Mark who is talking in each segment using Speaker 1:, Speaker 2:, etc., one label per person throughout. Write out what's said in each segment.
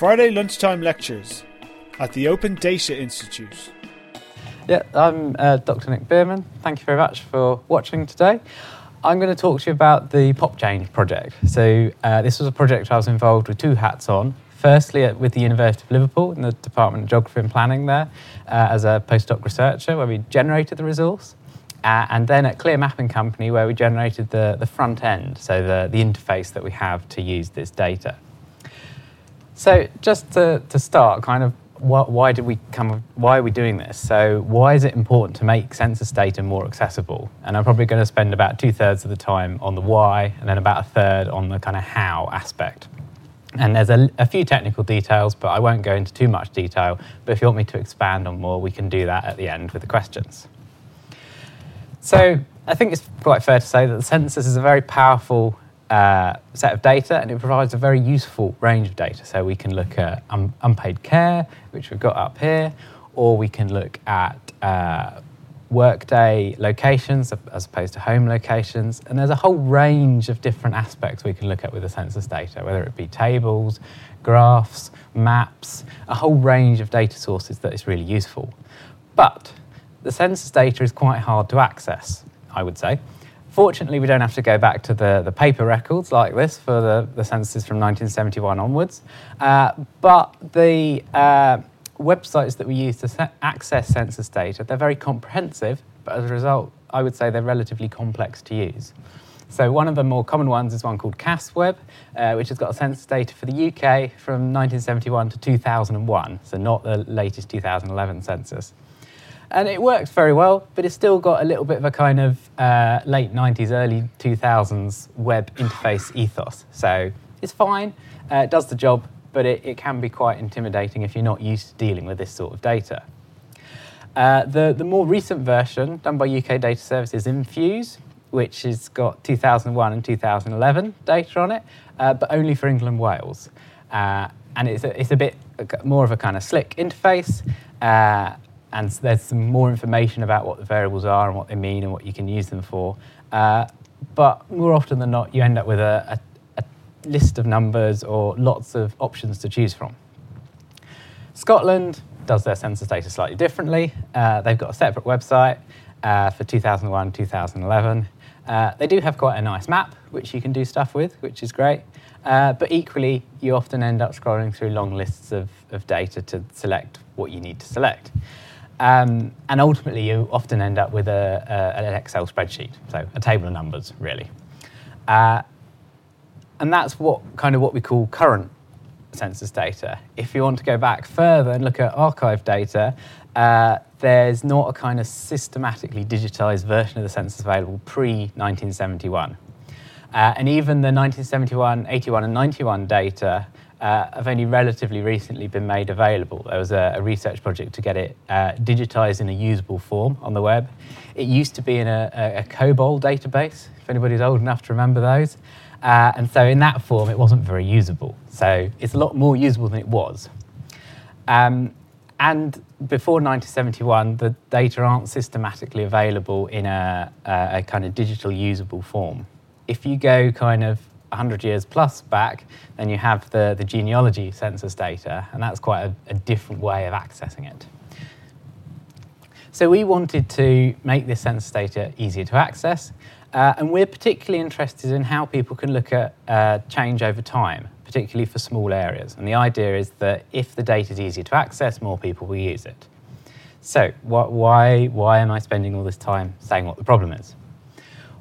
Speaker 1: Friday lunchtime lectures at the Open Data Institute.
Speaker 2: Yeah, I'm uh, Dr. Nick Bearman. Thank you very much for watching today. I'm going to talk to you about the PopChange project. So, uh, this was a project I was involved with two hats on. Firstly, at, with the University of Liverpool in the Department of Geography and Planning there uh, as a postdoc researcher, where we generated the resource. Uh, and then at Clear Mapping Company, where we generated the, the front end, so the, the interface that we have to use this data. So, just to, to start, kind of why did we come? Why are we doing this? So, why is it important to make census data more accessible? And I'm probably going to spend about two thirds of the time on the why, and then about a third on the kind of how aspect. And there's a, a, few technical details, but I won't go into too much detail. But if you want me to expand on more, we can do that at the end with the questions. So I think it's quite fair to say that the census is a very powerful uh, set of data and it provides a very useful range of data. So we can look at un- unpaid care, which we've got up here, or we can look at uh, workday locations as opposed to home locations. And there's a whole range of different aspects we can look at with the census data, whether it be tables, graphs, maps, a whole range of data sources that is really useful. But the census data is quite hard to access, I would say. Fortunately, we don't have to go back to the, the paper records like this for the, the census from 1971 onwards. Uh, but the uh, websites that we use to access census data, they're very comprehensive, but as a result, I would say they're relatively complex to use. So one of the more common ones is one called CASWeb, uh, which has got census data for the UK from 1971 to 2001, so not the latest 2011 census and it works very well, but it's still got a little bit of a kind of uh, late 90s, early 2000s web interface ethos. So it's fine, uh, it does the job, but it, it, can be quite intimidating if you're not used to dealing with this sort of data. Uh, the, the more recent version, done by UK Data Services, Infuse, which has got 2001 and 2011 data on it, uh, but only for England and Wales. Uh, and it's a, it's a bit more of a kind of slick interface. And there's some more information about what the variables are and what they mean and what you can use them for. Uh, but more often than not, you end up with a, a, a, list of numbers or lots of options to choose from. Scotland does their census data slightly differently. Uh, they've got a separate website uh, for 2001 2011. Uh, they do have quite a nice map, which you can do stuff with, which is great. Uh, but equally, you often end up scrolling through long lists of, of data to select what you need to select. Um, and ultimately, you often end up with a, a, an Excel spreadsheet, so a table of numbers, really. Uh, and that's what kind of what we call current census data. If you want to go back further and look at archive data, uh, there's not a kind of systematically digitized version of the census available pre 1971. Uh, and even the 1971, 81, and 91 data uh, have only relatively recently been made available. There was a, a research project to get it uh, digitized in a usable form on the web. It used to be in a, a, a COBOL database, if anybody's old enough to remember those. Uh, and so in that form, it wasn't very usable. So it's a lot more usable than it was. Um, and before 1971, the data aren't systematically available in a, a, kind of digital usable form. If you go kind of 100 years plus back, then you have the, the genealogy census data, and that's quite a, a different way of accessing it. So we wanted to make this census data easier to access, uh, and we're particularly interested in how people can look at uh, change over time, particularly for small areas. And the idea is that if the data is easier to access, more people will use it. So wh- why, why am I spending all this time saying what the problem is?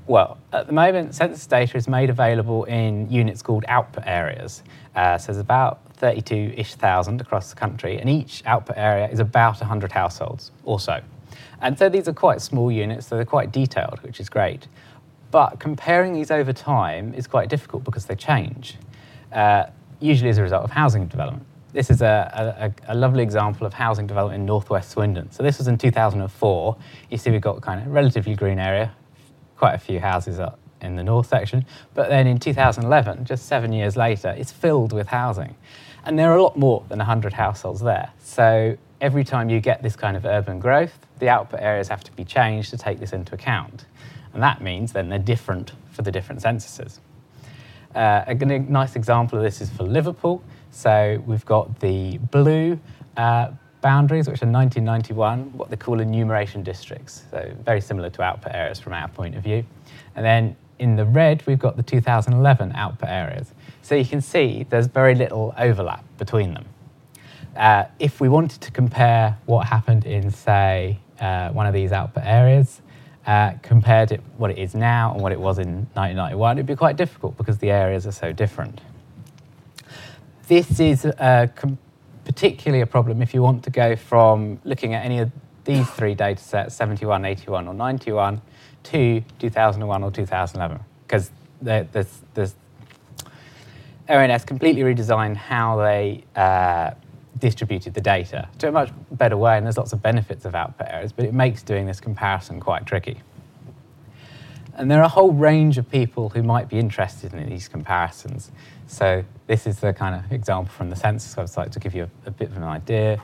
Speaker 2: Well, at the moment, census data is made available in units called output areas. Uh, so there's about 32-ish thousand across the country, and each output area is about 100 households or so. And so these are quite small units, so they're quite detailed, which is great. But comparing these over time is quite difficult because they change, uh, usually as a result of housing development. This is a, a, a, lovely example of housing development in northwest Swindon. So this was in 2004. You see we've got kind of a relatively green area, quite a few houses up in the north section. But then in 2011, just seven years later, it's filled with housing. And there are a lot more than 100 households there. So every time you get this kind of urban growth, the output areas have to be changed to take this into account. And that means then they're different for the different censuses. Uh, a nice example of this is for Liverpool. So we've got the blue uh, boundaries, which are 1991, what they call enumeration districts. So very similar to output areas from our point of view. And then in the red, we've got the 2011 output areas. So you can see there's very little overlap between them. Uh, if we wanted to compare what happened in, say, uh, one of these output areas, uh, compared to what it is now and what it was in 1991, it'd be quite difficult because the areas are so different. This is com- particularly a problem if you want to go from looking at any of these three data sets, 71, 81, or 91, to 2001 or 2011, because there's, there's ONS completely redesigned how they uh, distributed the data to a much better way, and there's lots of benefits of output areas, but it makes doing this comparison quite tricky. And there are a whole range of people who might be interested in these comparisons. So this is the kind of example from the census website to give you a, a bit of an idea.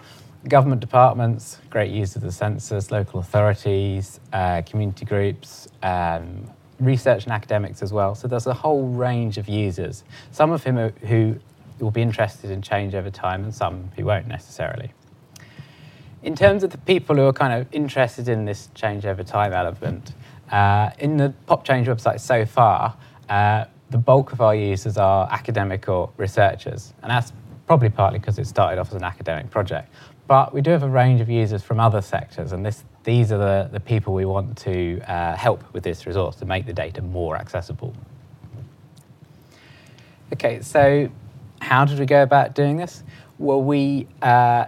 Speaker 2: Government departments, great use of the census, local authorities, uh, community groups, um, research and academics as well. So there's a whole range of users, some of whom are, who will be interested in change over time and some who won't necessarily. In terms of the people who are kind of interested in this change over time element, uh, in the PopChange website so far, uh, the bulk of our users are academic or researchers, and that's probably partly because it started off as an academic project. But we do have a range of users from other sectors, and this, these are the, the people we want to uh, help with this resource to make the data more accessible. Okay, so how did we go about doing this? Well, we uh,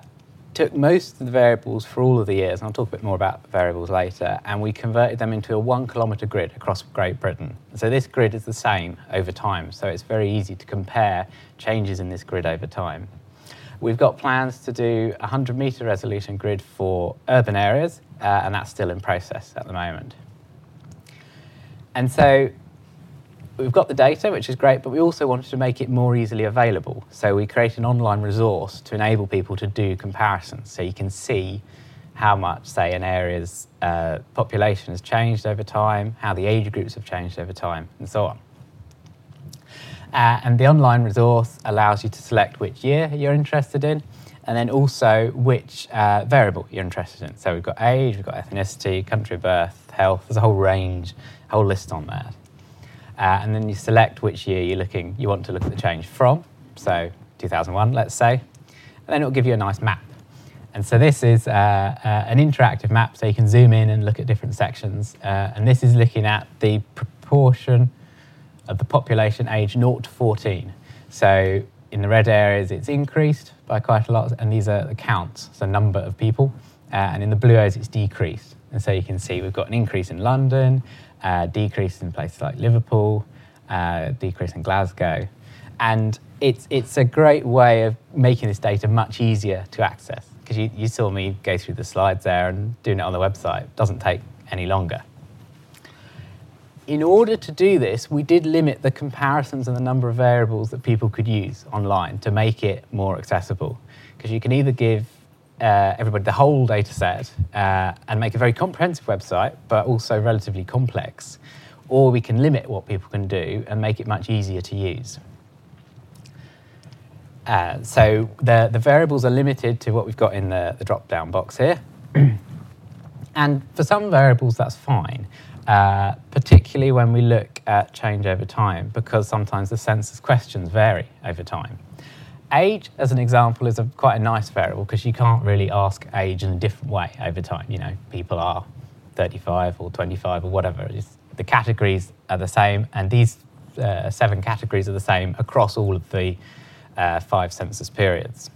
Speaker 2: took most of the variables for all of the years, and I'll talk a bit more about variables later, and we converted them into a one kilometre grid across Great Britain. So this grid is the same over time, so it's very easy to compare changes in this grid over time. We've got plans to do a 100 metre resolution grid for urban areas, uh, and that's still in process at the moment. And so we've got the data, which is great, but we also wanted to make it more easily available. So we created an online resource to enable people to do comparisons. So you can see how much, say, an area's uh, population has changed over time, how the age groups have changed over time, and so on. Uh, and the online resource allows you to select which year you're interested in, and then also which uh, variable you're interested in. So we've got age, we've got ethnicity, country of birth, health, there's a whole range, a whole list on there. Uh, and then you select which year you're looking, you want to look at the change from. So 2001, let's say. And then it'll give you a nice map. And so this is uh, uh, an interactive map, so you can zoom in and look at different sections. Uh, and this is looking at the proportion of the population age 0 to 14. So in the red areas, it's increased by quite a lot, and these are the counts, so number of people. Uh, and in the blue areas, it's decreased. And so you can see we've got an increase in London, uh, decrease in places like Liverpool, uh, decrease in Glasgow. And it's, it's a great way of making this data much easier to access because you, you saw me go through the slides there and doing it on the website. It doesn't take any longer. In order to do this, we did limit the comparisons and the number of variables that people could use online to make it more accessible. Because you can either give uh, everybody the whole data set uh, and make a very comprehensive website, but also relatively complex. Or we can limit what people can do and make it much easier to use. Uh, so the, the variables are limited to what we've got in the, the drop down box here. and for some variables, that's fine, uh, particularly when we look at change over time, because sometimes the census questions vary over time. Age, as an example, is a, quite a nice variable because you can't really ask age in a different way over time. You know, people are 35 or 25 or whatever. It's, the categories are the same, and these uh, seven categories are the same across all of the uh, five census periods.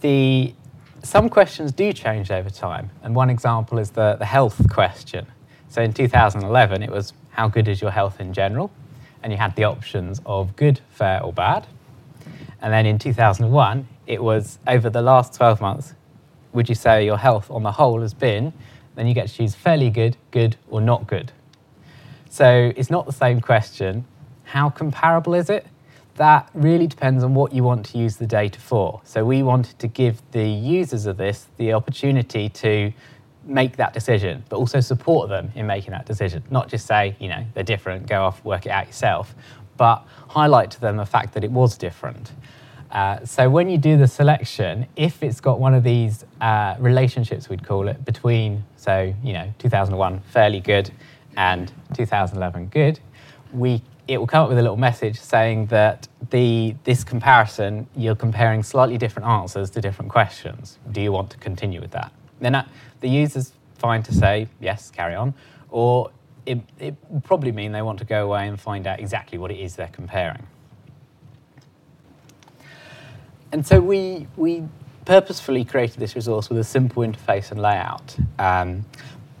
Speaker 2: The, some questions do change over time, and one example is the, the health question. So in 2011, it was how good is your health in general? And you had the options of good, fair, or bad. And then in 2001, it was over the last 12 months, would you say your health on the whole has been? Then you get to choose fairly good, good, or not good. So it's not the same question. How comparable is it? That really depends on what you want to use the data for. So we wanted to give the users of this the opportunity to make that decision, but also support them in making that decision. Not just say, you know, they're different, go off, work it out yourself, but highlight to them the fact that it was different. Uh, so when you do the selection, if it's got one of these uh, relationships, we'd call it, between, so, you know, 2001, fairly good, and 2011, good, we, it will come up with a little message saying that the, this comparison, you're comparing slightly different answers to different questions. Do you want to continue with that? Then uh, the user's fine to say, yes, carry on, or it, it probably mean they want to go away and find out exactly what it is they're comparing. And so we, we purposefully created this resource with a simple interface and layout. Um,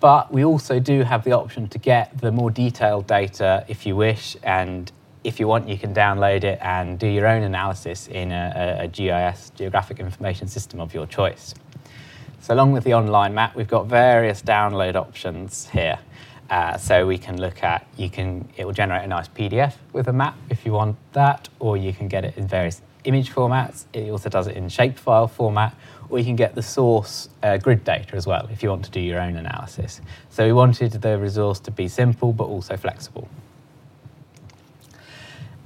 Speaker 2: but we also do have the option to get the more detailed data if you wish, and if you want, you can download it and do your own analysis in a, a GIS, Geographic Information System of your choice. So along with the online map, we've got various download options here. Uh, so we can look at, you can, it will generate a nice PDF with a map if you want that, or you can get it in various image formats. It also does it in shapefile format, or you can get the source uh, grid data as well if you want to do your own analysis. So we wanted the resource to be simple but also flexible.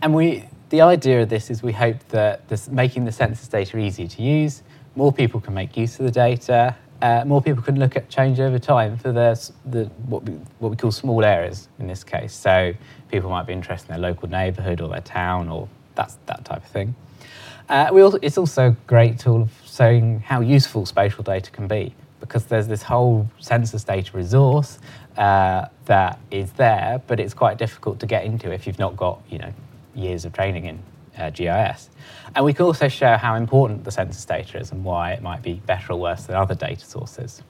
Speaker 2: And we, the idea of this is we hope that this, making the census data easy to use, more people can make use of the data, uh, more people can look at change over time for the, the, what, we, what we call small areas in this case. So people might be interested in their local neighbourhood or their town or that's, that type of thing. Uh, also, it's also a great tool of showing how useful spatial data can be because there's this whole census data resource uh, that is there, but it's quite difficult to get into if you've not got you know years of training in uh, GIS. And we can also show how important the census data is and why it might be better or worse than other data sources.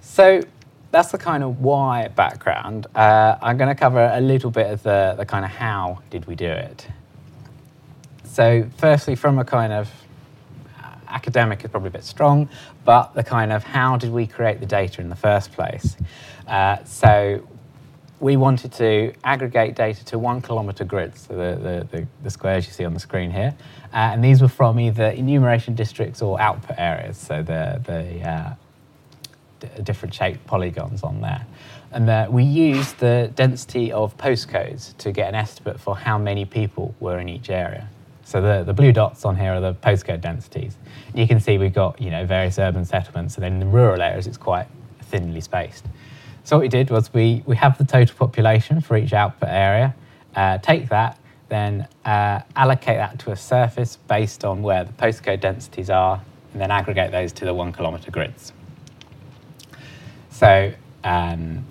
Speaker 2: So that's the kind of why background. Uh, I'm going to cover a little bit of the, the kind of how did we do it. So, firstly, from a kind of uh, academic is probably a bit strong, but the kind of how did we create the data in the first place? Uh, so, we wanted to aggregate data to one kilometre grids, so the, the, the, the, squares you see on the screen here. Uh, and these were from either enumeration districts or output areas, so the, the uh, different shaped polygons on there. And uh, we used the density of postcodes to get an estimate for how many people were in each area. So the, the blue dots on here are the postcode densities. You can see we've got you know various urban settlements, and then in the rural areas it's quite thinly spaced. So what we did was we, we have the total population for each output area, uh, take that, then uh, allocate that to a surface based on where the postcode densities are, and then aggregate those to the one kilometre grids. So um,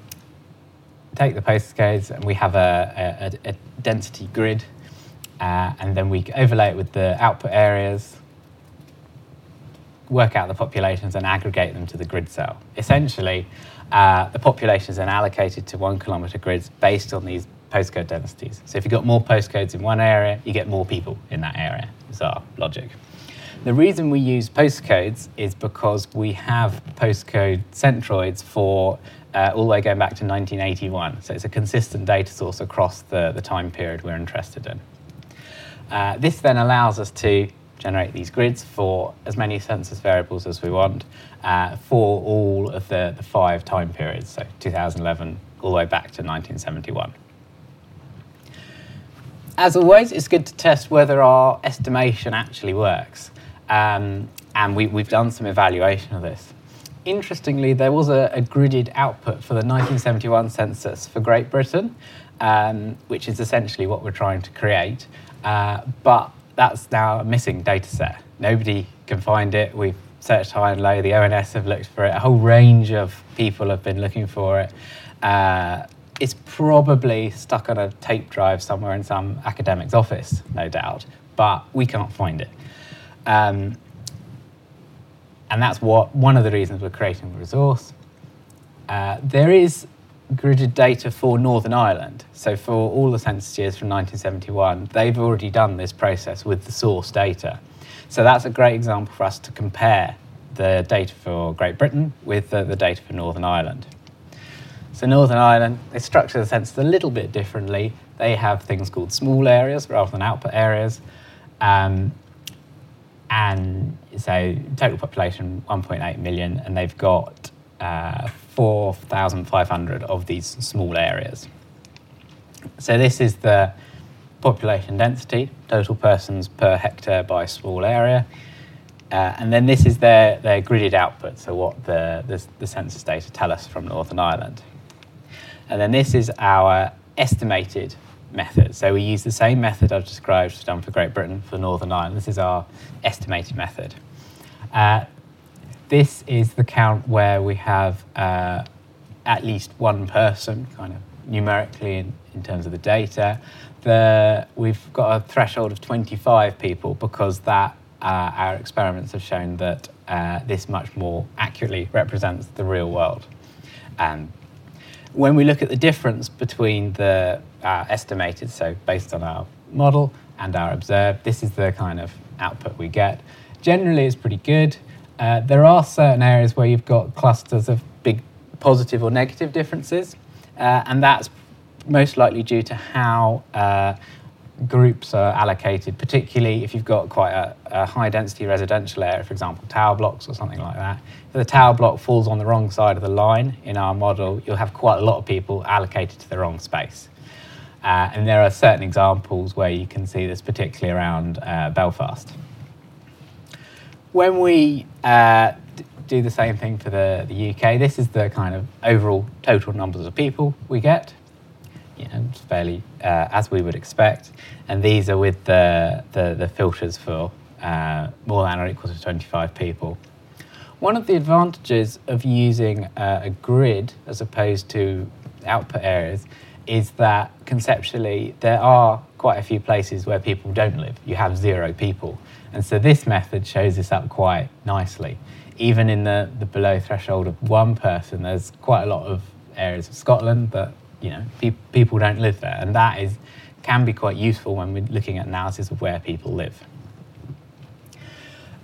Speaker 2: take the postcodes, and we have a, a, a density grid uh, and then we overlay it with the output areas, work out the populations and aggregate them to the grid cell. Essentially, uh, the population is then allocated to one kilometre grids based on these postcode densities. So if you've got more postcodes in one area, you get more people in that area, is our logic. The reason we use postcodes is because we have postcode centroids for uh, all the way going back to 1981. So it's a consistent data source across the, the time period we're interested in. Uh, this then allows us to generate these grids for as many census variables as we want uh, for all of the, the five time periods, so 2011 all the way back to 1971. As always, it's good to test whether our estimation actually works. Um, and we, have done some evaluation of this. Interestingly, there was a, a, gridded output for the 1971 census for Great Britain, um, which is essentially what we're trying to create. Uh, but that's now a missing data set. Nobody can find it. We've searched high and low. The ONS have looked for it. A whole range of people have been looking for it. Uh, it's probably stuck on a tape drive somewhere in some academic's office, no doubt, but we can't find it. Um, and that's what one of the reasons we're creating the resource. Uh, there is gridded data for Northern Ireland. So for all the census years from 1971, they've already done this process with the source data. So that's a great example for us to compare the data for Great Britain with the, the data for Northern Ireland. So Northern Ireland, they structure the census a little bit differently. They have things called small areas rather than output areas. Um, and so total population 1.8 million, and they've got uh, 4,500 of these small areas. So this is the population density, total persons per hectare by small area. Uh, and then this is their, their gridded output, so what the, the, the census data tell us from Northern Ireland. And then this is our estimated method. So we use the same method I've described done for Great Britain for Northern Ireland. This is our estimated method. Uh, this is the count where we have uh, at least one person, kind of numerically in, in terms of the data. The, we've got a threshold of 25 people because that uh, our experiments have shown that uh, this much more accurately represents the real world. Um, when we look at the difference between the uh, estimated, so based on our model, and our observed, this is the kind of output we get. Generally, it's pretty good. Uh, there are certain areas where you've got clusters of big positive or negative differences, uh, and that's most likely due to how uh, groups are allocated, particularly if you've got quite a, a, high density residential area, for example, tower blocks or something like that. If the tower block falls on the wrong side of the line in our model, you'll have quite a lot of people allocated to the wrong space. Uh, and there are certain examples where you can see this, particularly around uh, Belfast. When we uh, do the same thing for the, the UK, this is the kind of overall total numbers of people we get you know, fairly uh, as we would expect. And these are with the, the, the filters for uh, more than or equal to 25 people. One of the advantages of using uh, a grid as opposed to output areas is that conceptually there are quite a few places where people don't live. You have zero people. And so this method shows this up quite nicely. Even in the, the below threshold of one person, there's quite a lot of areas of Scotland that you know, pe- people don't live there, and that is can be quite useful when we're looking at analysis of where people live.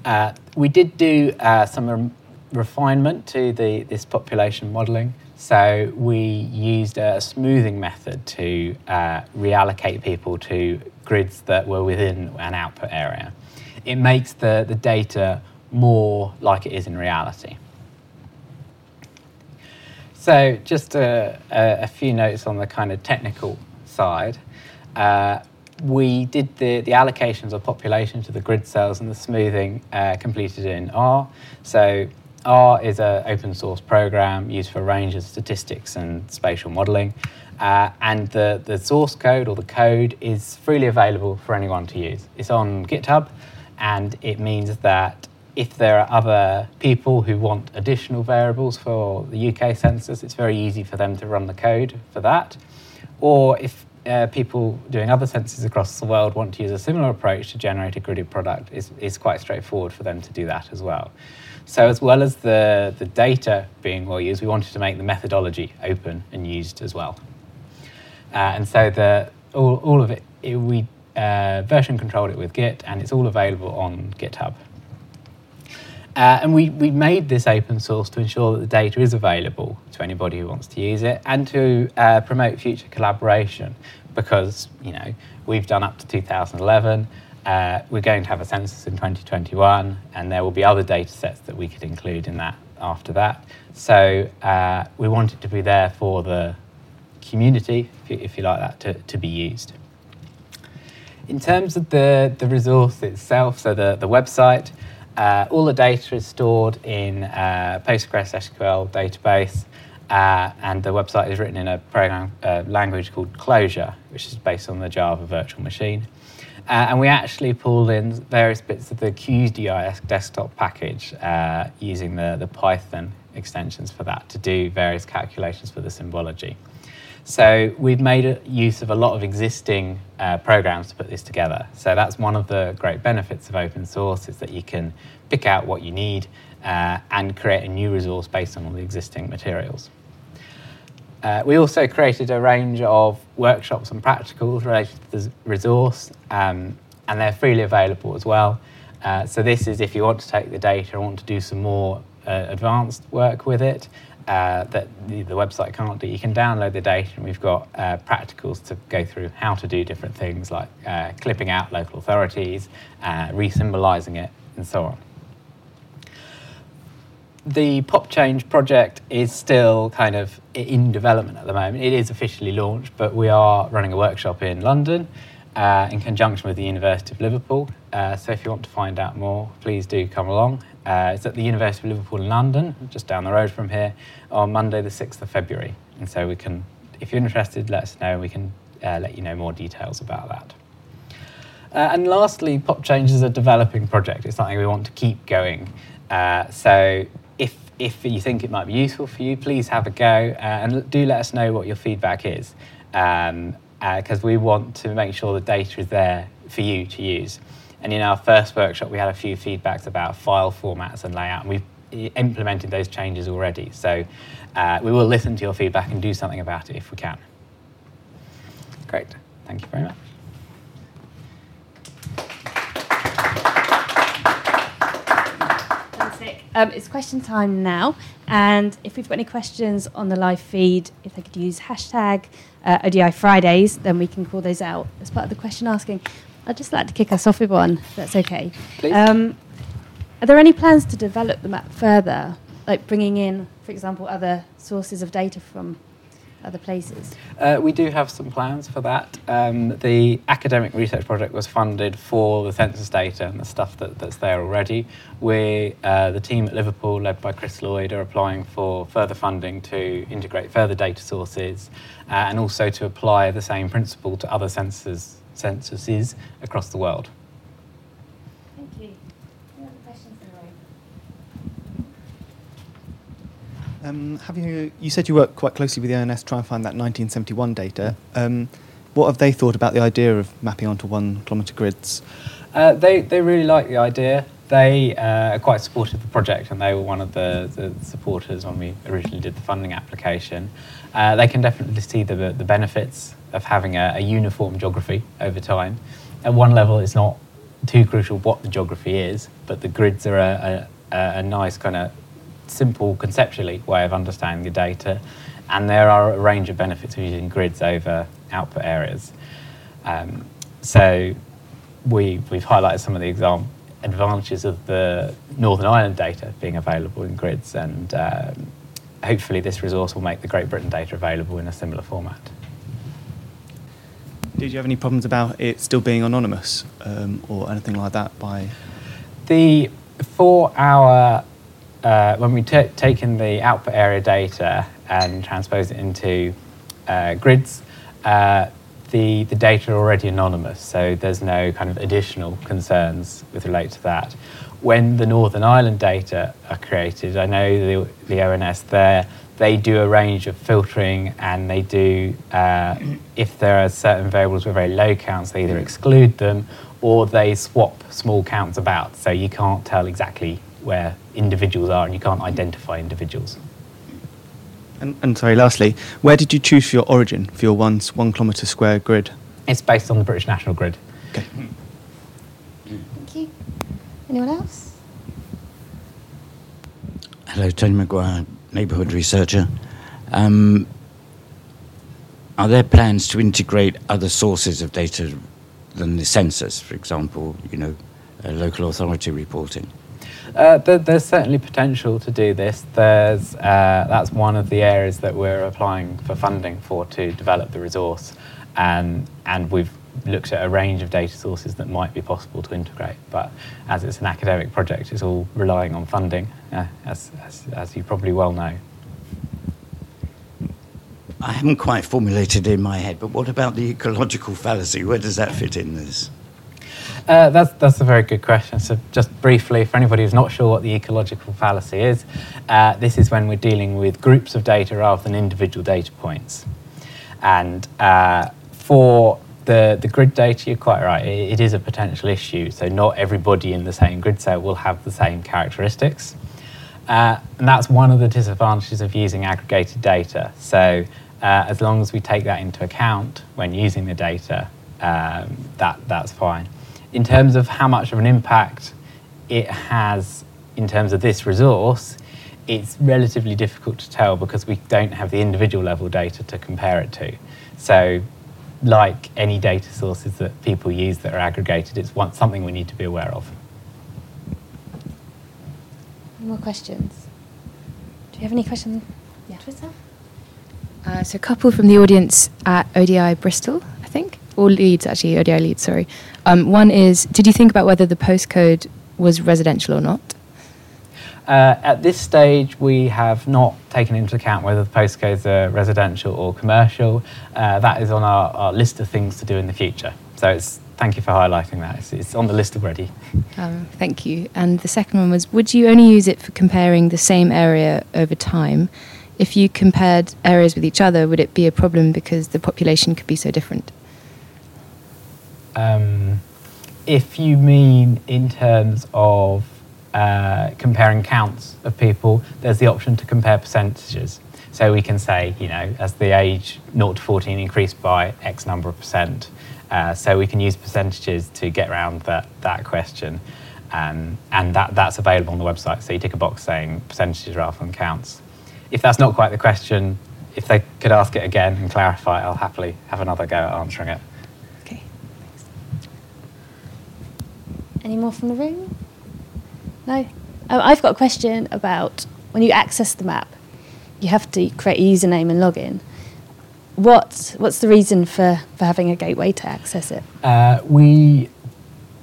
Speaker 2: Uh, we did do uh, some re- refinement to the, this population modelling. So we used a smoothing method to uh, reallocate people to grids that were within an output area. It makes the, the data more like it is in reality. So, just a, a, a, few notes on the kind of technical side. Uh, we did the, the allocations of population to the grid cells and the smoothing uh, completed in R. So, R is an open source program used for a range of statistics and spatial modeling. Uh, and the, the source code or the code is freely available for anyone to use. It's on GitHub, and it means that if there are other people who want additional variables for the UK census, it's very easy for them to run the code for that. Or if uh, people doing other censuses across the world want to use a similar approach to generate a gridded product, it's, it's quite straightforward for them to do that as well. So as well as the, the data being well used, we wanted to make the methodology open and used as well. Uh, and so the, all, all of it, it we uh, version controlled it with Git, and it's all available on GitHub. Uh, and we, we made this open source to ensure that the data is available to anybody who wants to use it and to uh, promote future collaboration because, you know, we've done up to 2011. Uh, we're going to have a census in 2021 and there will be other data sets that we could include in that after that. So uh, we it to be there for the community, if you, if you like that, to, to be used. In terms of the, the resource itself, so the, the website, uh, all the data is stored in uh, Postgres SQL database, uh, and the website is written in a program uh, language called Clojure, which is based on the Java virtual machine. Uh, and we actually pulled in various bits of the QGIS desktop package using the, the Python extensions for that to do various calculations for the symbology. So we've made use of a lot of existing uh, programs to put this together. So that's one of the great benefits of open source is that you can pick out what you need uh, and create a new resource based on all the existing materials. Uh, we also created a range of workshops and practicals related to the resource, um, and they're freely available as well. Uh, so this is if you want to take the data and want to do some more uh, advanced work with it, uh, that the, the, website can't do. You can download the data, and we've got uh, practicals to go through how to do different things like uh, clipping out local authorities, uh, re-symbolizing it, and so on. the Pop Change project is still kind of in development at the moment. It is officially launched, but we are running a workshop in London uh, in conjunction with the University of Liverpool. Uh, so if you want to find out more, please do come along. Uh, it's at the University of Liverpool in London, just down the road from here, on Monday, the 6th of February. And so we can, if you're interested, let us know. We can uh, let you know more details about that. Uh, and lastly, Pop Change is a developing project. It's something we want to keep going. Uh, so if if you think it might be useful for you, please have a go uh, and do let us know what your feedback is, because um, uh, we want to make sure the data is there for you to use. And in our first workshop, we had a few feedbacks about file formats and layout, and we've implemented those changes already. So uh, we will listen to your feedback and do something about it if we can. Great. Thank you very much.
Speaker 3: Um, it's question time now, and if we've got any questions on the live feed, if they could use hashtag uh, ODI Fridays, then we can call those out as part of the question asking. I'd just like to kick us off with one, if that's okay.
Speaker 2: Um,
Speaker 3: are there any plans to develop the map further, like bringing in, for example, other sources of data from other places?
Speaker 2: Uh, we do have some plans for that. Um, the academic research project was funded for the census data and the stuff that, that's there already. We, uh, the team at Liverpool, led by Chris Lloyd, are applying for further funding to integrate further data sources uh, and also to apply the same principle to other censuses, censuses across the world. Thank you.
Speaker 4: Um, have you? You said you work quite closely with the ONS to try and find that 1971 data. Um, what have they thought about the idea of mapping onto one kilometre grids?
Speaker 2: Uh, they they really like the idea. They uh, are quite supportive of the project, and they were one of the, the supporters when we originally did the funding application. Uh, they can definitely see the the benefits of having a, a uniform geography over time. At one level, it's not too crucial what the geography is, but the grids are a, a, a nice kind of simple conceptually way of understanding the data. And there are a range of benefits of using grids over output areas. Um, so we, we've highlighted some of the exam- advantages of the Northern Ireland data being available in grids, and um, hopefully this resource will make the Great Britain data available in a similar format.
Speaker 4: Did you have any problems about it still being anonymous um, or anything like that by?
Speaker 2: The for our uh, when we t- taken the output area data and transposed it into uh, grids, uh, the, the data are already anonymous, so there's no kind of additional concerns with relate to that. When the Northern Ireland data are created, I know the, the ONS there, they do a range of filtering and they do, uh, if there are certain variables with very low counts, they either exclude them or they swap small counts about, so you can't tell exactly where individuals are and you can't identify individuals.
Speaker 4: And, and sorry, lastly, where did you choose for your origin for your one, one kilometre square grid?
Speaker 2: It's based on the British National Grid.
Speaker 4: Okay.
Speaker 3: Thank you. Anyone else?
Speaker 5: Hello, Tony McGuire, neighbourhood researcher. Um, are there plans to integrate other sources of data than the census, for example, you know, uh, local authority reporting?
Speaker 2: Uh, there, there's certainly potential to do this. There's, uh, that's one of the areas that we're applying for funding for to develop the resource. And, and we've looked at a range of data sources that might be possible to integrate. But as it's an academic project, it's all relying on funding, uh, as, as, as you probably well know.
Speaker 5: I haven't quite formulated in my head, but what about the ecological fallacy? Where does that fit in this?
Speaker 2: Uh, that's, that's a very good question. So, just briefly, for anybody who's not sure what the ecological fallacy is, uh, this is when we're dealing with groups of data rather than individual data points. And uh, for the, the grid data, you're quite right, it, it is a potential issue. So, not everybody in the same grid set will have the same characteristics. Uh, and that's one of the disadvantages of using aggregated data. So, uh, as long as we take that into account when using the data, um, that, that's fine in terms of how much of an impact it has in terms of this resource, it's relatively difficult to tell because we don't have the individual level data to compare it to. So, like any data sources that people use that are aggregated, it's one, something we need to be aware of.
Speaker 3: Any more questions? Do you have any questions? Yeah. Twitter?
Speaker 6: Uh, so, a couple from the audience at ODI Bristol, I think, or Leeds actually, ODI Leeds. Sorry. Um, one is, did you think about whether the postcode was residential or not?
Speaker 2: Uh, at this stage, we have not taken into account whether the postcodes are residential or commercial. Uh, that is on our, our list of things to do in the future. So it's, thank you for highlighting that. It's, it's on the list already.
Speaker 6: Um, thank you. And the second one was, would you only use it for comparing the same area over time? If you compared areas with each other, would it be a problem because the population could be so different?
Speaker 2: Um, if you mean in terms of uh, comparing counts of people, there's the option to compare percentages. So we can say, you know, as the age 0 to 14 increased by X number of percent. Uh, so we can use percentages to get around that, that question. Um, and that, that's available on the website. So you tick a box saying percentages rather than counts. If that's not quite the question, if they could ask it again and clarify, I'll happily have another go at answering it.
Speaker 6: Okay.
Speaker 3: Any more from the room? No? Oh, I've got a question about when you access the map, you have to create a username and login. What, what's the reason for, for having a gateway to access it?
Speaker 2: Uh, we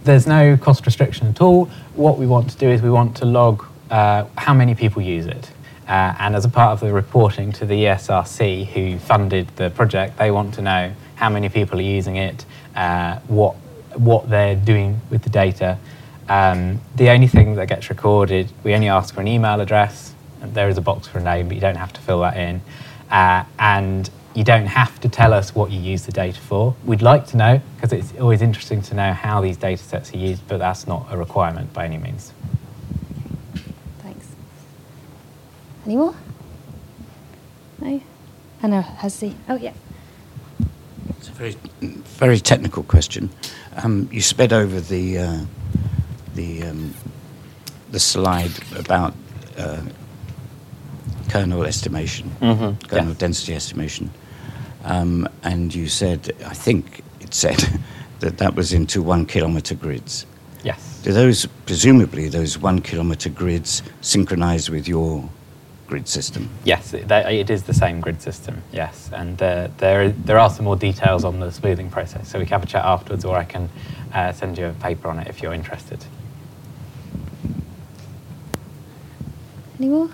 Speaker 2: there's no cost restriction at all. What we want to do is we want to log uh, how many people use it. Uh, and as a part of the reporting to the ESRC, who funded the project, they want to know how many people are using it, uh, what what they're doing with the data. Um, the only thing that gets recorded, we only ask for an email address. There is a box for a name, but you don't have to fill that in. Uh, and you don't have to tell us what you use the data for. We'd like to know, because it's always interesting to know how these data sets are used, but that's not a requirement by any means.
Speaker 3: Thanks. Any more? No? Anna has the. Oh, yeah.
Speaker 5: It's a very, very technical question. Um, you sped over the uh, the um, the slide about uh, kernel estimation,
Speaker 2: Mhm,
Speaker 5: kernel
Speaker 2: yes.
Speaker 5: density estimation, um, and you said, I think it said that that was into one kilometer grids.
Speaker 2: Yes.
Speaker 5: Do those presumably those one kilometer grids synchronize with your grid system?
Speaker 2: Yes, it, it is the same grid system. Yes, and uh, there there are some more details on the smoothing process, so we can have a chat afterwards, or I can uh, send you a paper on it if you're interested.
Speaker 3: Any more?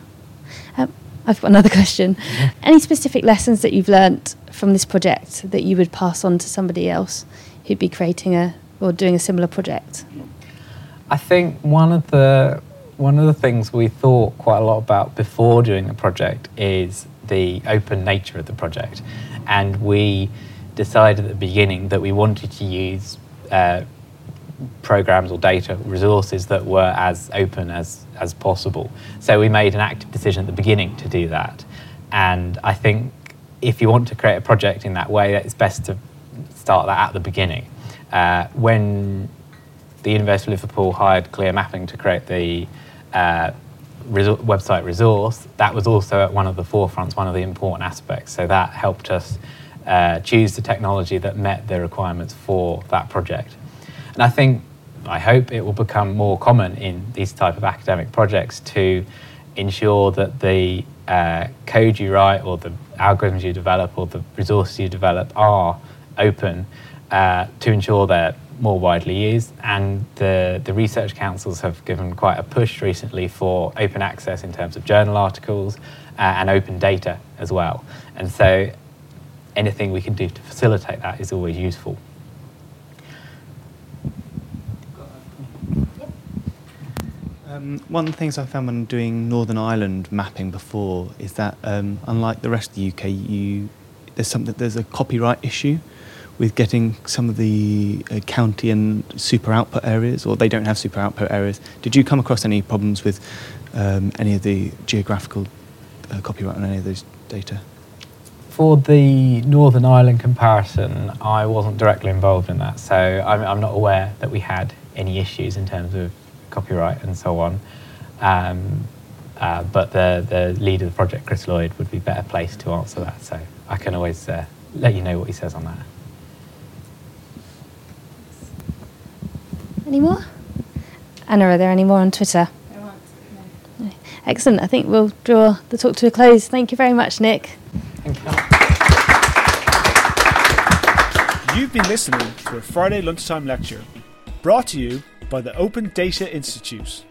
Speaker 3: Um, I've got another question. Any specific lessons that you've learnt from this project that you would pass on to somebody else who'd be creating a or doing a similar project?
Speaker 2: I think one of the one of the things we thought quite a lot about before doing the project is the open nature of the project, and we decided at the beginning that we wanted to use uh, programs or data resources that were as open as as possible. So we made an active decision at the beginning to do that, and I think if you want to create a project in that way, it's best to start that at the beginning. Uh, when the University of Liverpool hired Clear Mapping to create the uh, website resource, that was also at one of the forefronts, one of the important aspects. So that helped us uh, choose the technology that met the requirements for that project. And I think, I hope it will become more common in these type of academic projects to ensure that the uh, code you write or the algorithms you develop or the resources you develop are open uh, to ensure they're more widely used. And the, the research councils have given quite a push recently for open access in terms of journal articles uh, and open data as well. And so anything we can do to facilitate that is always useful.
Speaker 4: Um, one of the things I found when doing Northern Ireland mapping before is that, um, unlike the rest of the UK, you there's something there's a copyright issue with getting some of the uh, county and super output areas, or they don't have super output areas. Did you come across any problems with um, any of the geographical uh, copyright on any of those data?
Speaker 2: For the Northern Ireland comparison, I wasn't directly involved in that, so I'm, I'm not aware that we had any issues in terms of copyright and so on. Um, uh, but the, the lead of the project, Chris Lloyd, would be better placed to answer that, so I can always uh, let you know what he says on that.
Speaker 3: Any more? Anna, are there any more on Twitter? No. Excellent. I think we'll draw the talk to a close. Thank you very much, Nick.
Speaker 2: Thank you.
Speaker 1: You've been listening to a Friday lunchtime lecture brought to you by the Open Data Institute.